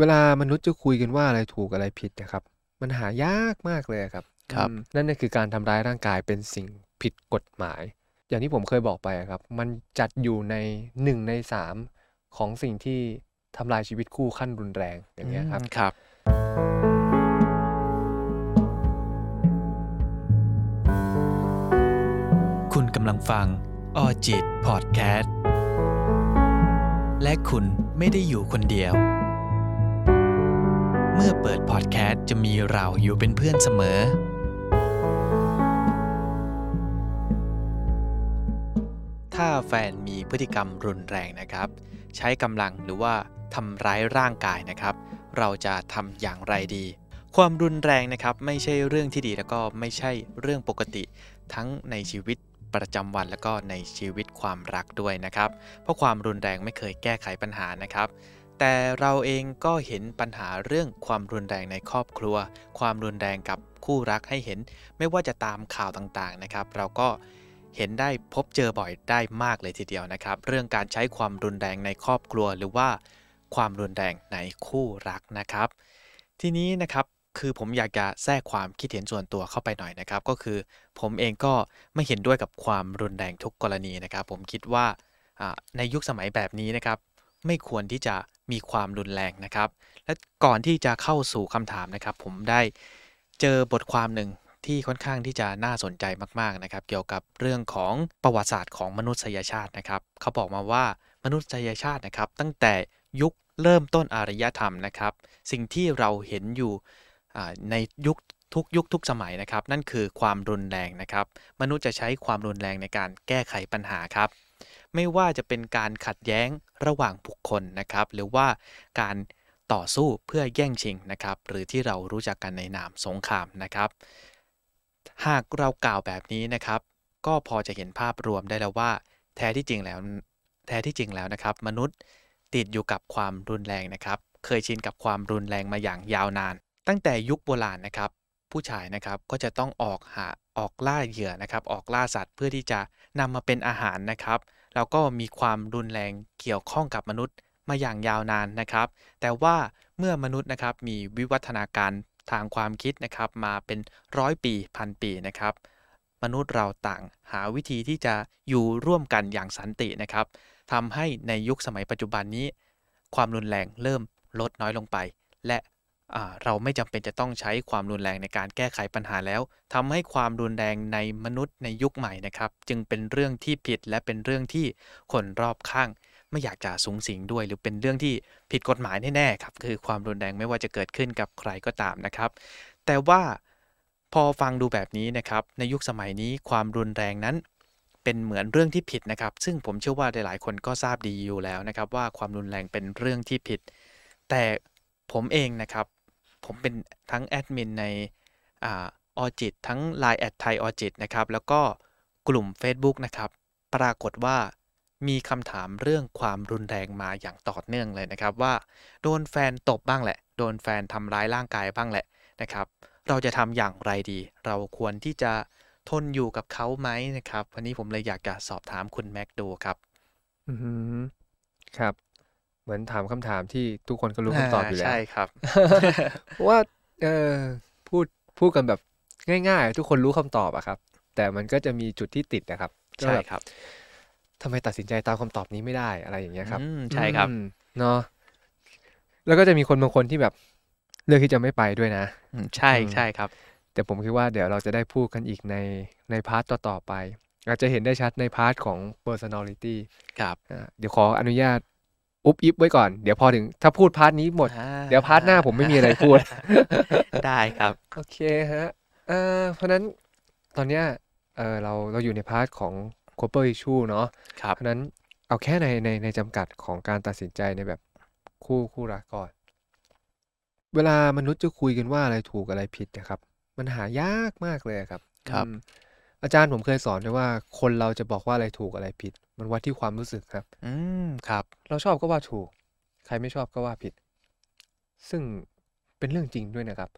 เวลามนุษย์จะคุยกันว่าอะไรถูกอะไรผิดนะครับ มันหายากมากเลยครับครับอืมนั่นก็คือการทำร้ายร่างกายเป็นสิ่งผิดกฎหมาย อย่างที่ผมเคยบอกไปอะครับ มันจัดอยู่ในหนึ่งในสามของสิ่งที่ทำลายชีวิตคู่ขั้นรุนแรงอย่างเงี้ยครับอืมครับ คุณกำลังฟังออจิตพอดแคสต์และคุณไม่ได้อยู่คนเดียวเมื่อเปิดพอดแคสต์จะมีเราอยู่เป็นเพื่อนเสมอ ถ้าแฟนมีพฤติกรรมรุนแรงนะครับ ใช้กำลังหรือว่าทำร้ายร่างกายนะครับ เราจะทำอย่างไรดี ความรุนแรงนะครับไม่ใช่เรื่องที่ดีแล้วก็ไม่ใช่เรื่องปกติ ทั้งในชีวิตประจำวันแล้วก็ในชีวิตความรักด้วยนะครับ เพราะความรุนแรงไม่เคยแก้ไขปัญหานะครับ แต่เราเองก็เห็นปัญหาเรื่องความรุนแรงในครอบครัว ความรุนแรงกับคู่รักให้เห็น ไม่ว่าจะตามข่าวต่างๆนะครับ เราก็เห็นได้พบเจอบ่อยได้มากเลยทีเดียวนะครับ เรื่องการใช้ความรุนแรงในครอบครัว หรือว่าความรุนแรงในคู่รักนะครับ ทีนี้นะครับคือผมอยากจะแทรกความคิดเห็นส่วนตัวเข้าไปหน่อยนะครับ ก็คือผมเองก็ไม่เห็นด้วยกับความรุนแรงทุกกรณีนะครับ ผมคิดว่าในยุคสมัยแบบนี้นะครับ ไม่ควรที่จะ มีความรุนแรงนะครับ และก่อนที่จะเข้าสู่คำถามนะครับ ผมได้เจอบทความหนึ่งที่ค่อนข้างที่จะน่าสนใจมากๆนะครับ เกี่ยวกับเรื่องของประวัติศาสตร์ของมนุษยชาตินะครับ เขาบอกมาว่ามนุษยชาตินะครับ ตั้งแต่ยุคเริ่มต้นอารยธรรมนะครับ สิ่งที่เราเห็นอยู่ในยุคทุกยุคทุกสมัยนะครับ นั่นคือความรุนแรงนะครับ มนุษย์จะใช้ความรุนแรงในการแก้ไขปัญหาครับ ไม่ว่าจะเป็นการขัดแย้งระหว่างบุคคลนะครับ หรือว่าการต่อสู้เพื่อแย่งชิงนะครับ หรือที่เรารู้จักกันในนามสงครามนะครับ หากเรากล่าวแบบนี้นะครับ ก็พอจะเห็นภาพรวมได้แล้วว่า แท้ที่จริงแล้วแท้ที่จริงแล้วนะครับ มนุษย์ติดอยู่กับความรุนแรงนะครับ เคยชินกับความรุนแรงมาอย่างยาวนาน ตั้งแต่ยุคโบราณนะครับ ผู้ชายนะครับก็จะต้องออกหาออกล่าเหยื่อนะครับ ออกล่าสัตว์เพื่อที่จะนำมาเป็นอาหารนะครับ แล้วก็มีความรุนแรงเกี่ยวข้องกับมนุษย์มาอย่างยาวนานนะครับ แต่ว่าเมื่อมนุษย์นะครับมีวิวัฒนาการทางความคิดนะครับมาเป็นร้อยปีพันปีนะครับ มนุษย์เราต่างหาวิธีที่จะอยู่ร่วมกันอย่างสันตินะครับทำให้ในยุคสมัยปัจจุบันนี้ ความรุนแรงเริ่มลดน้อยลงไป และ เราไม่จำเป็นจะต้องใช้ความรุนแรงในการแก้ไขปัญหาแล้วทำให้ความรุนแรงในมนุษย์ในยุคใหม่นะครับ จึงเป็นเรื่องที่ผิดและเป็นเรื่องที่คนรอบข้าง ไม่อยากจะสูงสิงด้วย หรือเป็นเรื่องที่ผิดกฎหมายแน่ๆครับคือความรุนแรงไม่ว่าจะเกิดขึ้นกับใครก็ตามนะครับ แต่ว่าพอฟังดูแบบนี้นะครับในยุคสมัยนี้ความรุนแรงนั้นเป็นเหมือนเรื่องที่ผิดนะครับ ซึ่งผมเชื่อว่าหลายๆ คนก็ทราบดีอยู่แล้วนะครับ ว่าความรุนแรงเป็นเรื่องที่ผิด แต่ผมเองนะครับ ผมเป็นทั้งแอดมินในอาออจิตทั้ง Line แอดไทยออจิตนะครับ แล้วก็กลุ่ม Facebook นะครับ ปรากฏว่ามีคำถามเรื่องความรุนแรงมาอย่างต่อเนื่องเลยนะครับ ว่าโดนแฟนตบบ้างแหละ โดนแฟนทำร้ายร่างกายบ้างแหละนะครับ เราจะทำอย่างไรดี เราควรที่จะทนอยู่กับเขาไหมนะครับ วันนี้ผมเลยอยากจะสอบถามคุณแม็กดูครับ อือหือครับ เหมือนถามคำถามที่ทุกคนก็รู้คำตอบอยู่แล้วใช่ครับเพราะว่าเออพูดพูดกันแบบง่าย ๆ ทุกคนรู้คำตอบอะครับ แต่มันก็จะมีจุดที่ติดนะครับก็ใช่แบบครับทำไมตัดสินใจตามคำตอบนี้ไม่ได้อะไรอย่างเงี้ยครับอืมใช่ครับอืมเนาะแล้วก็จะมีคนบางคนที่แบบเลือกที่จะไม่ไปด้วยนะอืมใช่อืมใช่ครับ แต่ผมคิดว่าเดี๋ยวเราจะได้พูดกันอีกในใน part ต่อๆไปอาจจะเห็นได้ชัดในพาร์ทของ personality ครับอ่าเดี๋ยวขออนุญาต อุบอิบไว้ก่อน เดี๋ยวพอถึงถ้าพูด part นี้หมดอ่าเดี๋ยว part หน้าผมไม่มีอะไรพูด ได้ครับ โอเคฮะเอ่อเพราะฉะนั้นตอนเนี้ยเออเราเราอยู่ใน part ของ global issue เนาะครับเพราะฉะนั้นเอาแค่ในในในจำกัดของการตัดสินใจในแบบคู่คู่รักก่อน เวลามนุษย์จะคุยกันว่าอะไรถูกอะไรผิดนะครับ มันหายากมากเลยอะครับ ครับ อืมอาจารย์ผมเคยสอนไว้ว่าคนเราจะบอกว่าอะไรถูกอะไรผิด มันวัดที่ความรู้สึกครับ อืมครับ เราชอบก็ว่าถูก ใครไม่ชอบก็ว่าผิด ซึ่งเป็นเรื่องจริงด้วยนะครับ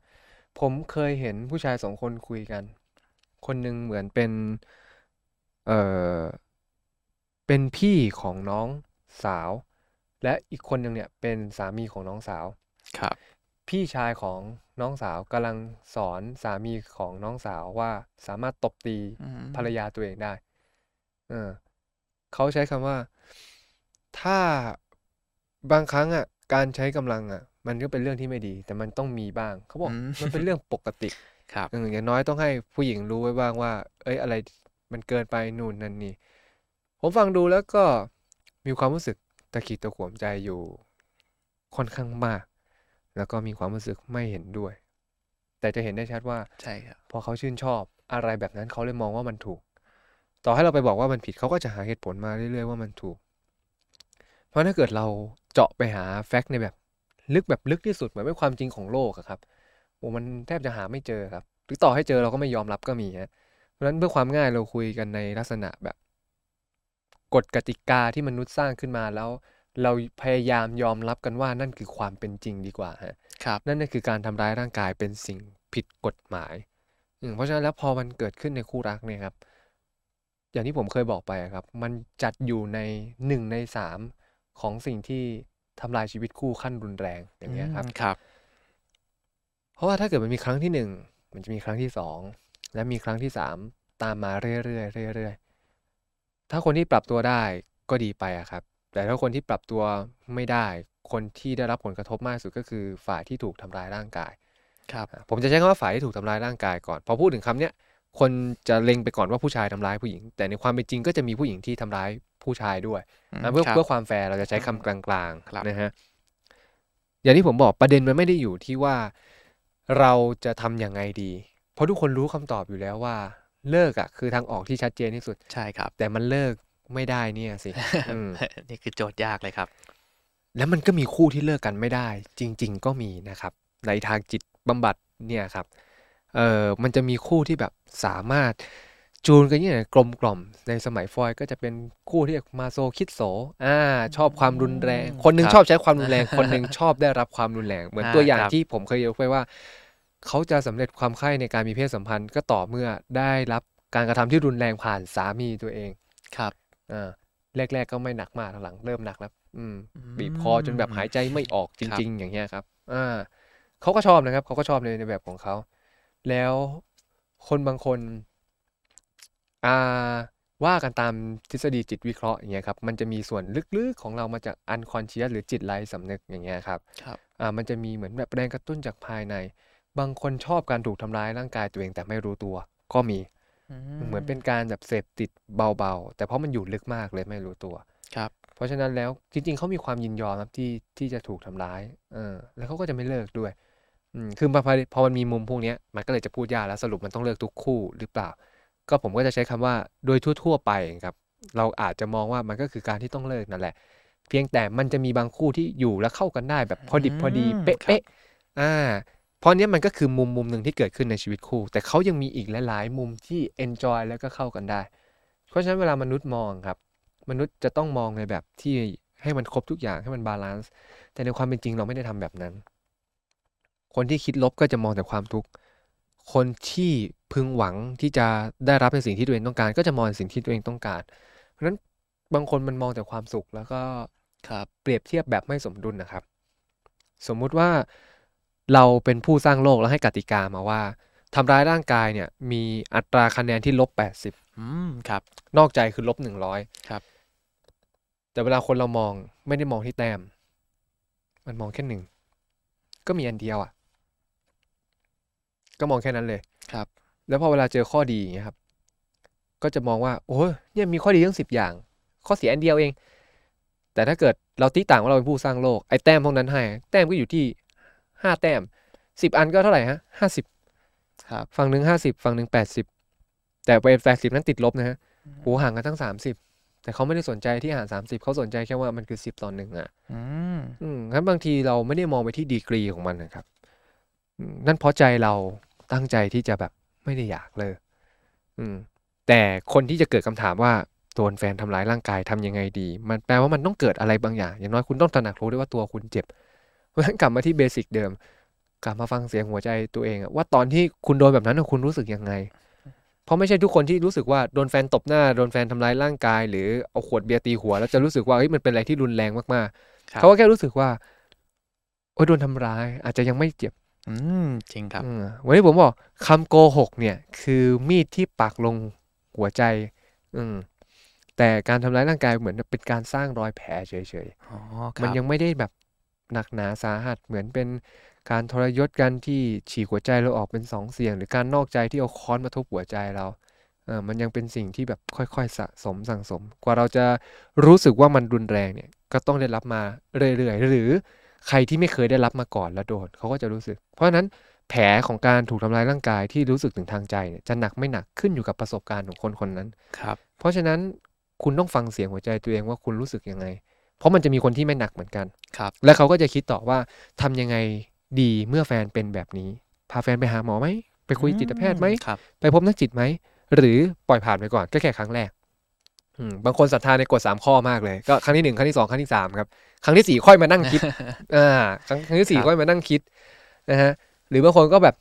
ผมเคยเห็นผู้ชายสองคนคุยกัน คนหนึ่งเหมือนเป็น เอ่อ เป็นพี่ของน้องสาว และอีกคนหนึ่งเนี่ยเป็นสามีของน้องสาว ครับ พี่ชายของ น้องสาวกำลังสอนสามีของน้องสาวว่าสามารถตบตีอืมภรรยาตัวเองได้ เออเขาใช้คำว่า ถ้าบางครั้งอะ การใช้กำลังอะ มันก็เป็นเรื่องที่ไม่ดี แต่มันต้องมีบ้างเขาบอกอืมมันเป็นเรื่องปกติ ครับเอออย่างน้อยต้องให้ผู้หญิงรู้ไว้บ้างว่า เอ้ย อะไรมันเกินไปนู่นนั่นนี่ผมฟังดูแล้วก็มีความรู้สึกตะขิดตะขวมใจอยู่ค่อนข้างมาก แล้วก็มีความรู้สึกไม่เห็นด้วย แต่จะเห็นได้ชัดว่าใช่ครับพอเขาชื่นชอบอะไรแบบนั้นเขาเลยมองว่ามันถูก ต่อให้เราไปบอกว่ามันผิดเขาก็จะหาเหตุผลมาเรื่อยๆว่ามันถูก เพราะถ้าเกิดเราเจาะไปหาแฟกต์ในแบบ ลึกแบบลึกที่สุดเหมือนเป็นความจริงของโลกอะครับโอ้มันแทบจะหาไม่เจอครับ หรือต่อให้เจอเราก็ไม่ยอมรับก็มีฮะเพราะฉะนั้นเพื่อความง่ายเราคุยกันในลักษณะแบบกฎกติกาที่มนุษย์สร้างขึ้นมาแล้ว เราพยายามยอมรับกันว่านั่นคือความเป็นจริงดีกว่าฮะครับนั่นน่ะคือการทำร้ายร่างกายเป็นสิ่งผิดกฎหมายอืมเพราะฉะนั้นแล้วพอมันเกิดขึ้นในคู่รักเนี่ยครับ อย่างที่ผมเคยบอกไปอะครับ มันจัดอยู่ในหนึ่งในสามของสิ่งที่ทำลายชีวิตคู่ขั้นรุนแรงอย่างเงี้ยครับอืมครับ เพราะว่าถ้าเกิดมันมีครั้งที่หนึ่งมันจะมีครั้งที่สองและมีครั้งที่สามตามมาเรื่อยๆเรื่อยๆถ้าคนที่ปรับตัวได้ก็ดีไปอะครับ แต่ถ้าคนที่ปรับตัวไม่ได้ คนที่ได้รับผลกระทบมากที่สุดก็คือฝ่ายที่ถูกทำร้ายร่างกาย ครับอะผมจะใช้คำว่าฝ่ายที่ถูกทำร้ายร่างกายก่อน พอพูดถึงคำเนี้ย คนจะเล็งไปก่อนว่าผู้ชายทำร้ายผู้หญิง แต่ในความเป็นจริงก็จะมีผู้หญิงที่ทำร้ายผู้ชายด้วยอืมนะเพื่อครับเพื่อความแฟร์เราจะใช้คำกลางครับๆนะฮะ อย่างที่ผมบอกประเด็นมันไม่ได้อยู่ที่ว่าเราจะทำยังไงดี เพราะทุกคนรู้คำตอบอยู่แล้วว่า เลิกอะคือทางออกที่ชัดเจนที่สุด ใช่ครับ แต่มันเลิก ไม่ได้เนี่ยสิอืมนี่คือโจทย์ยากเลยครับ แล้วมันก็มีคู่ที่เลิกกันไม่ได้ จริง ๆ ก็มีนะครับ ในทางจิตบำบัดเนี่ยครับเออมันจะมีคู่ที่แบบสามารถจูนกันเนี่ยกลมกล่อมในสมัยฟอยด์ก็จะเป็นคู่ที่มาโซคิดโสอ่าชอบความรุนแรงอืมคนหนึงครับชอบใช้ความรุนแรง คนหนึงชอบได้รับความรุนแรง เหมือนอ่าตัวอย่างครับที่ผมเคยยกไปว่า เขาจะสำเร็จความใคร่ในการมีเพศสัมพันธ์ก็ต่อเมื่อได้รับการกระทำที่รุนแรงผ่านสามีตัวเองครับ อ่าแรก ๆ ก็ไม่หนักมากหลังๆเริ่มหนักแล้วอืมอืม บีบคอจนแบบหายใจไม่ออกจครับริง ๆ อย่างเงี้ยครับ อ่าเขาก็ชอบนะครับเขาก็ชอบในในแบบของเขาแล้วคนบางคน อ่าว่ากันตามทฤษฎีจิตวิเคราะห์อย่างเงี้ยครับ มันจะมีส่วนลึกๆของเรามาจากอันคอนเชียสหรือจิตไร้สำนึกอย่างเงี้ยครับ ครับ อ่า มันจะมีเหมือนแบบแรงกระตุ้นจากภายใน บางคนชอบการถูกทำร้ายร่างกายตัวเองแต่ไม่รู้ตัว ก็มี เหมือนเป็นการแบบเสพติดเบาๆ แต่เพราะมันอยู่ลึกมากเลยไม่รู้ตัวครับ เพราะฉะนั้นแล้วจริง ๆเขามีความยินยอมครับที่ที่จะถูกทำร้าย เออ แล้วเขาก็จะไม่เลิกด้วย อืมคือพอพอพอมันมีมุมพวกเนี้ยมันก็เลยจะพูดยากแล้วสรุปมันต้องเลิกทุกคู่หรือเปล่า ก็ผมก็จะใช้คำว่าโดยทั่ว ๆ ไปครับ เราอาจจะมองว่ามันก็คือการที่ต้องเลิกนั่นแหละ เพียงแต่มันจะมีบางคู่ที่อยู่แล้วเข้ากันได้แบบพอดิบพอดีอืมเป๊ะๆอ่า เพราะนี้มันก็คือมุมมุมหนึ่งที่เกิดขึ้นในชีวิตคู่ แต่เขายังมีอีกหลายๆมุมที่ enjoy แล้วก็เข้ากันได้ เพราะฉะนั้นเวลามนุษย์มองครับ มนุษย์จะต้องมองในแบบที่ให้มันครบทุกอย่างให้มัน balance แต่ในความเป็นจริงเราไม่ได้ทำแบบนั้น คนที่คิดลบก็จะมองแต่ความทุกข์คนที่พึงหวังที่จะได้รับในสิ่งที่ตัวเองต้องการ ก็จะมองสิ่งที่ตัวเองต้องการ เพราะฉะนั้นบางคนมันมองแต่ความสุขแล้วก็เปรียบเทียบแบบไม่สมดุลนะครับ สมมุติว่า เราเป็นผู้สร้างโลกแล้วให้กติกามาว่าทำร้ายร่างกายเนี่ย มีอัตราคะแนนที่ลบ80อืมครับ นอกใจคือลบหนึ่งร้อยครับ แต่เวลาคนเรามองไม่ได้มองที่แต้ม มันมองแค่หนึ่ง ก็มีอันเดียวอะ ก็มองแค่นั้นเลยครับ แล้วพอเวลาเจอข้อดีอย่างเงี้ยครับ ก็จะมองว่า โอ้ยเนี่ยมีข้อดีทั้งสิบอย่าง ข้อเสียอันเดียวเอง แต่ถ้าเกิดเราตีต่างว่าเราเป็นผู้สร้างโลกไอ้แต้มพวกนั้นให้ แต้มก็อยู่ที่ ห้าแต้มสิบอันก็เท่าไหร่ฮะห้าสิบครับฝั่งหนึ่งห้าสิบฝั่งหนึ่งแปดสิบแต่ไปแปดสิบนั้นติดลบนะฮะโอ้ห่างกันตั้งสามสิบแต่เขาไม่ได้สนใจที่ห่างสามสิบเขาสนใจแค่ว่ามันคือสิบต่อหนึ่งอะ อืมอืมงั้นบางทีเราไม่ได้มองไปที่ดีกรีของมันนะครับอืมนั่นเพราะใจเราตั้งใจที่จะแบบไม่ได้อยากเลย อืม แต่คนที่จะเกิดคำถามว่าโดนแฟนทำร้ายร่างกายทำยังไงดี มันแปลว่ามันต้องเกิดอะไรบางอย่าง อย่างน้อยคุณต้องตระหนักรู้ด้วยว่าตัวคุณเจ็บ เพราะฉะนั้นกลับมาที่เบสิกเดิม กลับมาฟังเสียงหัวใจตัวเองอะว่าตอนที่คุณโดนแบบนั้นอะคุณรู้สึกยังไง เพราะไม่ใช่ทุกคนที่รู้สึกว่าโดนแฟนตบหน้าโดนแฟนทำร้ายร่างกาย หรือเอาขวดเบียร์ตีหัว แล้วจะรู้สึกว่าเฮ้ยมันเป็นอะไรที่รุนแรงมากๆครับเขาก็แค่รู้สึกว่าโอ้ยโดนทำร้าย อาจจะยังไม่เจ็บ อืมจริงครับอืมวันนี้ผมบอกคำโกหกเนี่ย คือมีดที่ปักลงหัวใจ อืมแต่การทำร้ายร่างกายเหมือนเป็นการสร้างรอยแผลเฉยอ๋อคๆมันรับยังไม่ได้แบบ หนักหนาสาหัสเหมือนเป็นการทรยศกันที่ฉีกหัวใจเราออกเป็นสองเสียง หรือการนอกใจที่เอาค้อนมาทุบหัวใจเราเออมันยังเป็นสิ่งที่แบบค่อยๆสะสมสั่งสม กว่าเราจะรู้สึกว่ามันรุนแรงเนี่ยก็ต้องได้รับมาเรื่อยๆ หรือใครที่ไม่เคยได้รับมาก่อนแล้วโดนเขาก็จะรู้สึก เพราะฉะนั้นแผลของการถูกทำร้ายร่างกายที่รู้สึกถึงทางใจเนี่ยจะหนักไม่หนักขึ้นอยู่กับประสบการณ์ของคนคนนั้นครับ เพราะฉะนั้นคุณต้องฟังเสียงหัวใจตัวเองว่าคุณรู้สึกยังไง เพราะมันจะมีคนที่ไม่หนักเหมือนกันครับ และเขาก็จะคิดต่อว่าทำยังไงดีเมื่อแฟนเป็นแบบนี้ พาแฟนไปหาหมอไหมไปคุยจิตแพทย์ไหมครับไปพบนักจิตไหมหรือปล่อยผ่านไปก่อนก็แค่ครั้งแรกอืมบางคนศรัทธาในกฎสามข้อมากเลย ก็ครั้งที่หนึ่งครั้งที่สองครั้งที่สามครับ ครั้งที่สี่ค่อยมานั่งคิดอ่าครั้งครั้งที่สี่ครับค่อยมานั่งคิดนะฮะหรือบางคนก็แบบ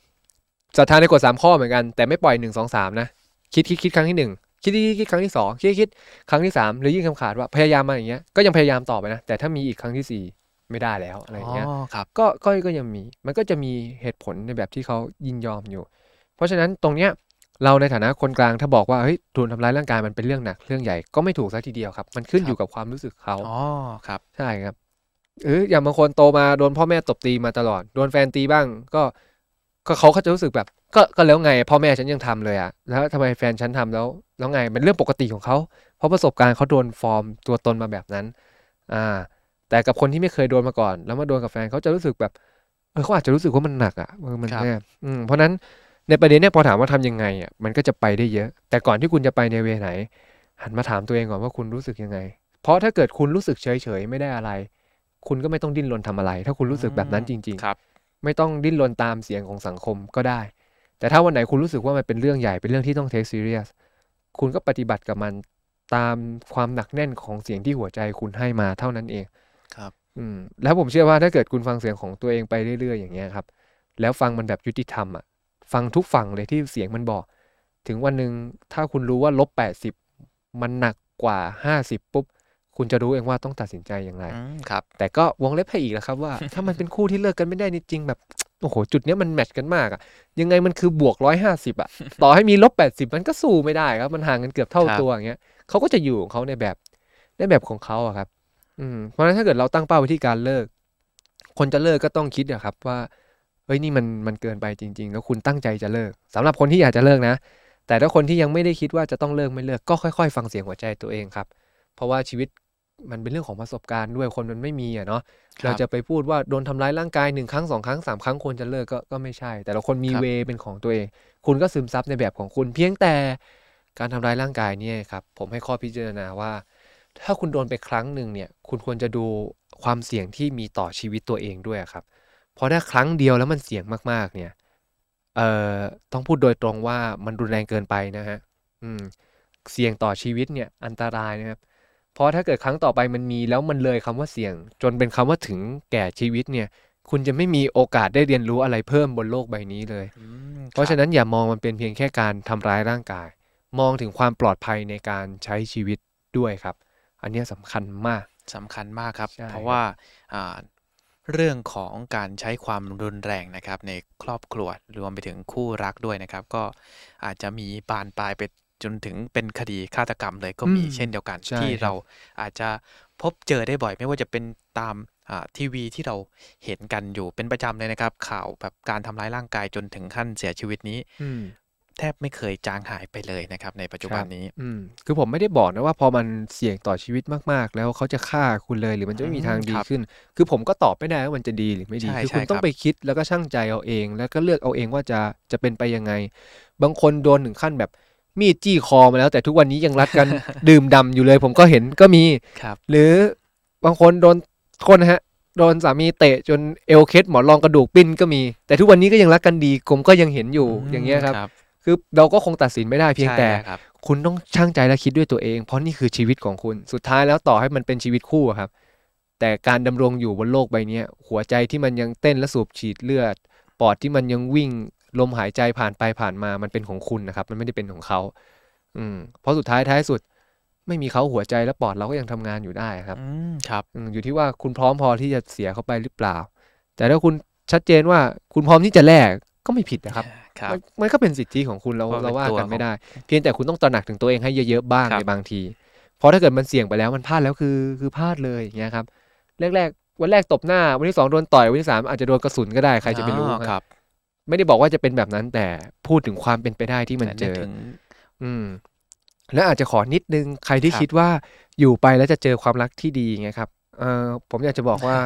ศรัทธาในกฎสามข้อเหมือนกันแต่ไม่ปล่อยหนึ่งสองสามนะคิดคิดคิดครั้งที่หนึ่ง คิดคิดคิดครั้งที่สองคิดคิดครั้งที่สามหรือยิ่งคำขาดว่าพยายามมาอย่างเงี้ยก็ยังพยายามต่อไปนะแต่ถ้ามีอีกครั้งที่สี่ไม่ได้แล้วอะไรอย่างเงี้ยอ๋อครับก็ก็ก็ยังมีมันก็จะมีเหตุผลในแบบที่เขายินยอมอยู่ เพราะฉะนั้นตรงเนี้ยเราในฐานะคนกลางถ้าบอกว่าเฮ้ยถูกทำร้ายร่างกายมันเป็นเรื่องหนักเรื่องใหญ่ก็ไม่ถูกซะทีเดียวครับ มันขึ้นอยู่กับความรู้สึกเขาอ๋อครับใช่ครับเอออย่างบางคนโตมาโดนพ่อแม่ตบตีมาตลอด โดนแฟนตีบ้าง ก็ก็เขาก็จะรู้สึกแบบ ก็ก็แล้วไงพ่อแม่ฉันยังทำเลยอะแล้วทำไมแฟนฉันทำแล้ว แล้วไงเป็นเรื่องปกติของเขาเพราะประสบการณ์เขาโดนฟอร์มตัวตนมาแบบนั้น อ่า แต่กับคนที่ไม่เคยโดนมาก่อน แล้วมาโดนกับแฟนเขาจะรู้สึกแบบเออเขาอาจจะรู้สึกว่ามันหนักอะเออมันครับเนี่ยอืมเพราะฉะนั้นในประเด็นเนี้ยพอถามว่าทำยังไงอะมันก็จะไปได้เยอะ แต่ก่อนที่คุณจะไปในเวไหน หันมาถามตัวเองก่อนว่าคุณรู้สึกยังไง เพราะถ้าเกิดคุณรู้สึกเฉยเฉยๆไม่ได้อะไร คุณก็ไม่ต้องดิ้นรนทำอะไร ถ้าคุณรู้สึกแบบนั้นจริงครับๆไม่ต้องดิ้นรนตามเสียงของสังคมก็ได้ แต่ถ้าวันไหนคุณรู้สึกว่ามันเป็นเรื่องใหญ่เป็นเรื่องที่ต้อง take serious คุณก็ปฏิบัติกับมันตามความหนักแน่นของเสียงที่หัวใจคุณให้มาเท่านั้นเองครับ อืมแล้วผมเชื่อว่าถ้าเกิดคุณฟังเสียงของตัวเองไปเรื่อยๆ อย่างเงี้ยครับ แล้วฟังมันแบบยุติธรรมอะฟังทุกฝั่งเลยที่เสียงมันบอก ถึงวันหนึ่งถ้าคุณรู้ว่าลบแปดสิบมันหนักกว่าห้าสิบปุ๊บคุณจะรู้เองว่าต้องตัดสินใจอย่างไรอืมครับ แต่ก็วงเล็บให้อีกนะครับว่า ถ้ามันเป็นคู่ที่เลิกกันไม่ได้นี่จริงแบบ โอ้โห จุดนี้มันแมทช์กันมากอะยังไงมันคือบวกร้อยห้าสิบอะต่อให้มีลบแปดสิบมันก็สู้ไม่ได้ครับ มันห่างกันเกือบเท่าตัวอย่างเงี้ยเขาก็จะอยู่ของเขาในแบบในแบบของเขาอะครับ อืมเพราะฉะนั้นถ้าเกิดเราตั้งเป้าไว้ที่การเลิก คนจะเลิกก็ต้องคิดอะครับ ว่าเฮ้ยนี่มันมันเกินไปจริง ๆ แล้วคุณตั้งใจจะเลิกสำหรับคนที่อยากจะเลิกนะ แต่ถ้าคนที่ยังไม่ได้คิดว่าจะต้องเลิกไม่เลิกก็ค่อยๆ ฟังเสียงหัวใจตัวเองครับ เพราะว่าชีวิต มันเป็นเรื่องของประสบการณ์ด้วยคนมันไม่มีอะเนาะครับเราจะไปพูดว่าโดนทำร้ายร่างกายหนึ่งครั้งสองครั้งสามครั้งควรจะเลิกก็ก็ไม่ใช่ แต่ละคนมีครับเวเป็นของตัวเอง คุณก็ซึมซับในแบบของคุณ เพียงแต่การทำร้ายร่างกายเนี่ยครับผมให้ข้อพิจารณาว่า ถ้าคุณโดนไปครั้งหนึ่งเนี่ย คุณควรจะดูความเสี่ยงที่มีต่อชีวิตตัวเองด้วยครับเพราะถ้าครั้งเดียวแล้วมันเสี่ยงมากๆ เนี่ยเอ่อต้องพูดโดยตรงว่ามันรุนแรงเกินไปนะฮะอืมเสี่ยงต่อชีวิตเนี่ยอันตรายนะครับเพ ราะถ้าเกิดครั้งต่อไปมันมีแล้วมันเลยคำว่าเสี่ยง จนเป็นคำว่าถึงแก่ชีวิตเนี่ย คุณจะไม่มีโอกาสได้เรียนรู้อะไรเพิ่มบนโลกใบนี้เลยอืมเพราะคบฉะนั้นอย่ามองมันเป็นเพียงแค่การทำร้ายร่างกาย มองถึงความปลอดภัยในการใช้ชีวิตด้วยครับ อันเนี้ยสำคัญมากสำคัญมากครับใช่เพราะว่าอ่าเรื่องของการใช้ความรุนแรงนะครับ ในครอบครัวรวมไปถึงคู่รักด้วยนะครับ ก็อาจจะมีบานปลายไป จนถึงเป็นคดีฆาตกรรมเลยก็มีอืมเช่นเดียวกันใช่ที่ครับเราอาจจะพบเจอได้บ่อยไม่ว่าจะเป็นตามอ่าทีวีที่เราเห็นกันอยู่เป็นประจำเลยนะครับ ข่าวแบบการทำร้ายร่างกายจนถึงขั้นเสียชีวิตนี้อืมแทบไม่เคยจางหายไปเลยนะครับ ในปัจจุบันนี้อืมคือผมไม่ได้บอกนะว่าพอมันเสี่ยงต่อชีวิตมากๆ แล้วเขาจะฆ่าคุณเลยหรือมันจะไม่มีทางดีอืมครับขึ้น คือผมก็ตอบไม่ได้ว่ามันจะดีหรือไม่ดีใช่คือใช่คุณต้อครังบไปคิดแล้วก็ช่างใจเอาเอง แล้วก็เลือกเอาเองว่าจะจะเป็นไปยังไง บางคนโดนถึงขั้นแบบ มีดจี้คอมาแล้ว แต่ทุกวันนี้ยังรัดกัน ดื่มดำอยู่เลย ผมก็เห็นก็มีครับ หรือบางคนโดนคนนะฮะ โดนสามีเตะจนเอวเคล็ดหมอนรองกระดูกปิ้นก็มี แต่ทุกวันนี้ก็ยังรักกันดีผมก็ยังเห็นอยู่อย่างเงี้ยครับ คือเราก็คงตัดสินไม่ได้เพียงใช่แต่ครับคุณต้องช่างใจและคิดด้วยตัวเอง เพราะนี่คือชีวิตของคุณสุดท้ายแล้วต่อให้มันเป็นชีวิตคู่อะครับ แต่การดำรงอยู่บนโลกใบเนี้ยหัวใจที่มันยังเต้นและสูบฉีดเลือด ปอดที่มันยังวิ่ง ลมหายใจผ่านไปผ่านมามันเป็นของคุณนะครับ มันไม่ได้เป็นของเขาอืมเพราะสุดท้ายท้ายสุด ไม่มีเขาหัวใจและปอดเราก็ยังทำงานอยู่ได้ครับอืมครับอืมอยู่ที่ว่าคุณพร้อมพอที่จะเสียเขาไปหรือเปล่า แต่ถ้าคุณชัดเจนว่าคุณพร้อมที่จะแลกก็ไม่ผิดนะครับครับมันมันก็เป็นสิทธิของคุณเราเพราะเราว่าเป็นตัวกันไม่ของได้ เพียงแต่คุณต้องตระหนักถึงตัวเองให้เยอะๆบ้างครับในบางที เพราะถ้าเกิดมันเสี่ยงไปแล้วมันพลาดแล้วคือคือพลาดเลยอย่างเงี้ยครับแรกๆวันแรกตบหน้าวันที่สองโดนต่อยวันที่สามอาจจะโดนกระสุนก็ได้ใครจะไปรู้อ๋อคครับรับ ไม่ได้บอกว่าจะเป็นแบบนั้น แต่พูดถึงความเป็นไปได้ที่มันแต่เจนึกอถึงอืม แล้วอาจจะขอนิดนึง ใครที่ครับคิดว่าอยู่ไปแล้วจะเจอความรักที่ดีไงครับ เออผมอยากจะบอกว่า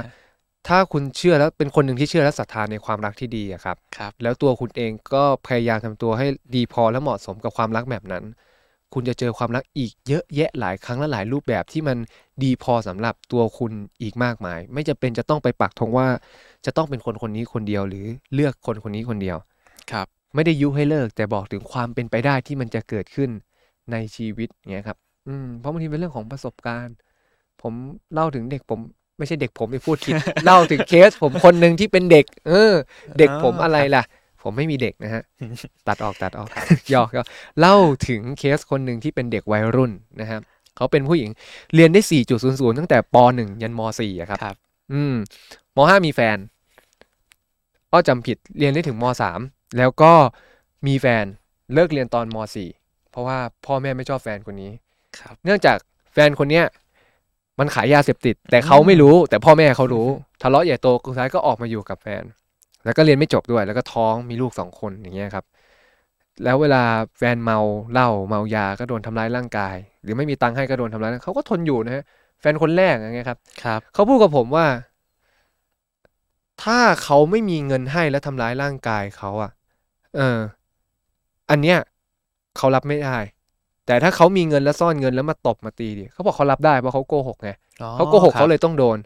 ถ้าคุณเชื่อแล้วเป็นคนหนึ่งที่เชื่อและศรัทธาในความรักที่ดีอะครับครับ แล้วตัวคุณเองก็พยายามทำตัวให้ดีพอและเหมาะสมกับความรักแบบนั้น คุณจะเจอความรักอีกเยอะแยะหลายครั้งและหลายรูปแบบที่มันดีพอสำหรับตัวคุณอีกมากมาย ไม่จะเป็นจะต้องไปปักธงว่า จะต้องเป็นคนคนนี้คนเดียวหรือเลือกคนคนนี้คนเดียวครับ ไม่ได้ยุให้เลิกแต่บอกถึงความเป็นไปได้ที่มันจะเกิดขึ้นในชีวิตเงี้ยครับอืมเพราะบางทีเป็นเรื่องของประสบการณ์ ผมเล่าถึงเด็กผม ไม่ใช่เด็กผมไปพูดผิด เล่าถึงเคสผมคนหนึ่งที่เป็นเด็ก เออ เด็กผมอ๋อออะไรล่ะ ผมไม่มีเด็กนะฮะ ตัดออกตัดออกหยอกหยอกเล่าถึงเคสคนหนึ่งที่เป็นเด็กวัยรุ่นนะครับเขาเป็นผู้หญิงเรียนได้ 4.00 ตั้งแต่ป .1 ยันม .4 อะครับครับ อืมมห้ามีแฟน อ้อจำผิดเรียนได้ถึงมสามแล้วก็มีแฟนเลิกเรียนตอนมสี่เพราะว่าพ่อแม่ไม่ชอบแฟนคนนี้ ครับ เนื่องจากแฟนคนเนี้ยมันขายยาเสพติด แต่เขาไม่รู้ แต่พ่อแม่เขารู้ทะเลาะใหญ่โตสุดท้ายก็ออกมาอยู่กับแฟน แล้วก็เรียนไม่จบด้วย แล้วก็ท้องมีลูกสองคนอย่างเงี้ยครับ แล้วเวลาแฟนเมาเหล้าเมายาก็โดนทำร้ายร่างกาย หรือไม่มีตังค์ให้ก็โดนทำร้ายเขาก็ทนอยู่นะฮะแฟนคนแรกอย่างเงี้ยครับครับเขาพูดกับผมว่า ถ้าเขาไม่มีเงินให้แล้วทำร้ายร่างกายเขาอะเออ อันเนี้ยเขารับไม่ได้ แต่ถ้าเขามีเงินแล้วซ่อนเงินแล้วมาตบมาตีดิเขาบอกเขารับได้เพราะเขาโกหกไงอ๋อเขาโกหกครับเขาเลยต้องโดน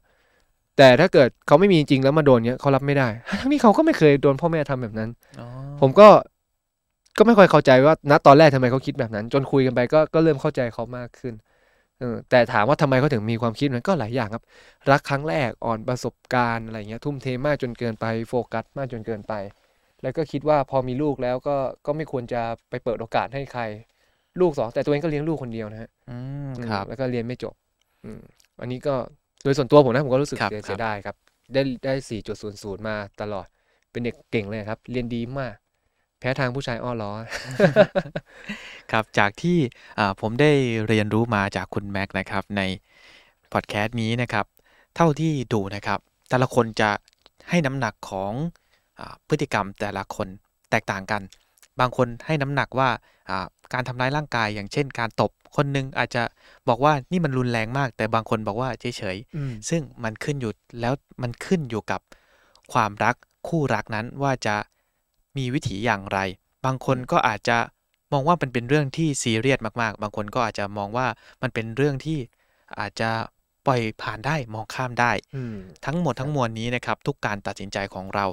แต่ถ้าเกิดเขาไม่มีจริงแล้วมาโดนเนี้ยเขารับไม่ได้ทั้งนี้เขาก็ไม่เคยโดนพ่อแม่ทำแบบนั้นอ๋อผมก็ก็ไม่ค่อยเข้าใจว่าณตอนแรกทำไมเขาคิดแบบนั้น จนคุยกันไปก็ก็เริ่มเข้าใจเขามากขึ้นเออ แต่ถามว่าทำไมเขาถึงมีความคิดนั้นก็หลายอย่างครับ รักครั้งแรกอ่อนประสบการณ์อะไรเงี้ยทุ่มเทมากจนเกินไปโฟกัสมากจนเกินไป แล้วก็คิดว่าพอมีลูกแล้วก็ก็ไม่ควรจะไปเปิดโอกาสให้ใคร ลูกสองแต่ตัวเองก็เลี้ยงลูกคนเดียวนะฮะอืมอืมครับ แล้วก็เรียนไม่จบ อืมอันนี้ก็โดยส่วนตัวผมนะผมก็รู้สึกครับเสียครับเสียดายครับ ได้ได้สี่จุดศูนย์ศูนย์มาตลอดเป็นเด็กเก่งเลยครับ เรียนดีมาก แพ้ทางผู้ชายอ้อล้อ ครับ จากที่อ่าผมได้เรียนรู้มาจากคุณแม็กซ์นะครับ ในพอดแคสต์นี้นะครับ เท่าที่ดูนะครับ แต่ละคนจะให้น้ำหนักของอาพฤติกรรมแต่ละคนแตกต่างกัน บางคนให้น้ำหนักว่าอ่าการทำร้ายร่างกายอย่างเช่น การตบคนหนึงอาจจะบอกว่านี่มันรุนแรงมาก แต่บางคนบอกว่าเฉยๆอืมซึ่งมันขึ้นอยู่แล้วมันขึ้นอยู่กับความรักคู่รักนั้นว่าจะ มีวิถีอย่างไร บางคนก็อาจจะมองว่ามันเป็นเรื่องที่ซีเรียสมากๆ บางคนก็อาจจะมองว่ามันเป็นเรื่องที่อาจจะปล่อยผ่านได้มองข้ามได้อืมทั้งหมดทั้งมวลนี้นะครับ ทุกการตัดสินใจของเรา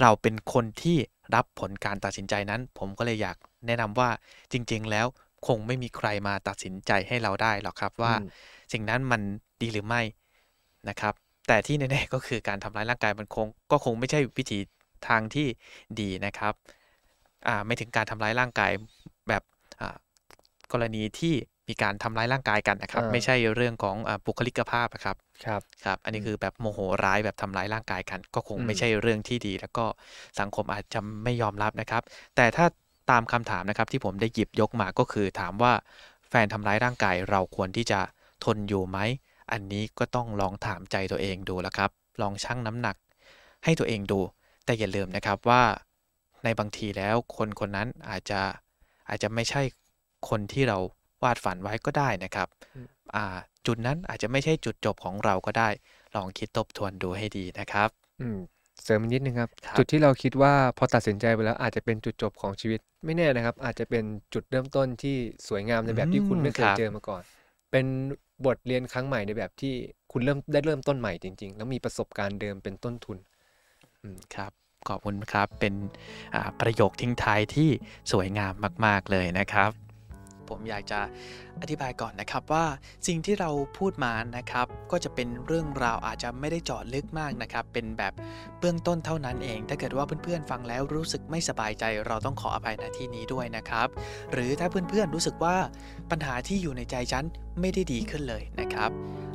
เราเป็นคนที่รับผลการตัดสินใจนั้น ผมก็เลยอยากแนะนำว่าจริง ๆ แล้วคงไม่มีใครมาตัดสินใจให้เราได้หรอกครับว่าอืมสิ่งนั้นมันดีหรือไม่นะครับ แต่ที่แน่ๆก็คือการทำร้ายร่างกายมันคง ก็คงไม่ใช่วิธี ทางที่ดีนะครับอ่าไม่ถึงการทำร้ายร่างกายแบบอ่ากรณีที่มีการทำร้ายร่างกายกันนะครับอ่าไม่ใช่เรื่องของอาบุคลิกภาพอะครับครับครับ อันนี้อืมคือแบบโมโหร้ายแบบทำร้ายร่างกายกัน ก็คงอืมไม่ใช่เรื่องที่ดี แล้วก็สังคมอาจจะไม่ยอมรับนะครับ แต่ถ้าตามคำถามนะครับที่ผมได้หยิบยกมาก็คือถามว่าแฟนทำร้ายร่างกายเราควรที่จะทนอยู่ไหม อันนี้ก็ต้องลองถามใจตัวเองดูแล้วครับ ลองชั่งน้ำหนัก ให้ตัวเองดู แต่อย่าลืมนะครับว่าในบางทีแล้วคนคนนั้นอาจจะอาจจะไม่ใช่คนที่เราวาดฝันไว้ก็ได้นะครับอืมอ่าจุดนั้นอาจจะไม่ใช่จุดจบของเราก็ได้ ลองคิดทบทวนดูให้ดีนะครับอืมเสริมอีกนิดนึงครับครับจุดที่เราคิดว่าพอตัดสินใจไปแล้วอาจจะเป็นจุดจบของชีวิต ไม่แน่นะครับ อาจจะเป็นจุดเริ่มต้นที่สวยงามในแบบที่คุณไม่เคยเจอมาก่อน เป็นบทเรียนครั้งใหม่ในแบบที่คุณเริ่มได้เริ่มต้นใหม่จริง ๆ แล้วมีประสบการณ์เดิมเป็นต้นทุน ครับขอบคุณครับ เป็นประโยคทิ้งท้ายที่สวยงามมาก ๆ เลยนะครับ ผมอยากจะอธิบายก่อนนะครับว่าสิ่งที่เราพูดมานะครับ ก็จะเป็นเรื่องราวอาจจะไม่ได้เจาะลึกมากนะครับ เป็นแบบเบื้องต้นเท่านั้นเอง ถ้าเกิดว่าเพื่อนๆฟังแล้วรู้สึกไม่สบายใจ เราต้องขออภัยในที่นี้ด้วยนะครับ หรือถ้าเพื่อนๆรู้สึกว่าปัญหาที่อยู่ในใจฉันไม่ได้ดีขึ้นเลยนะครับ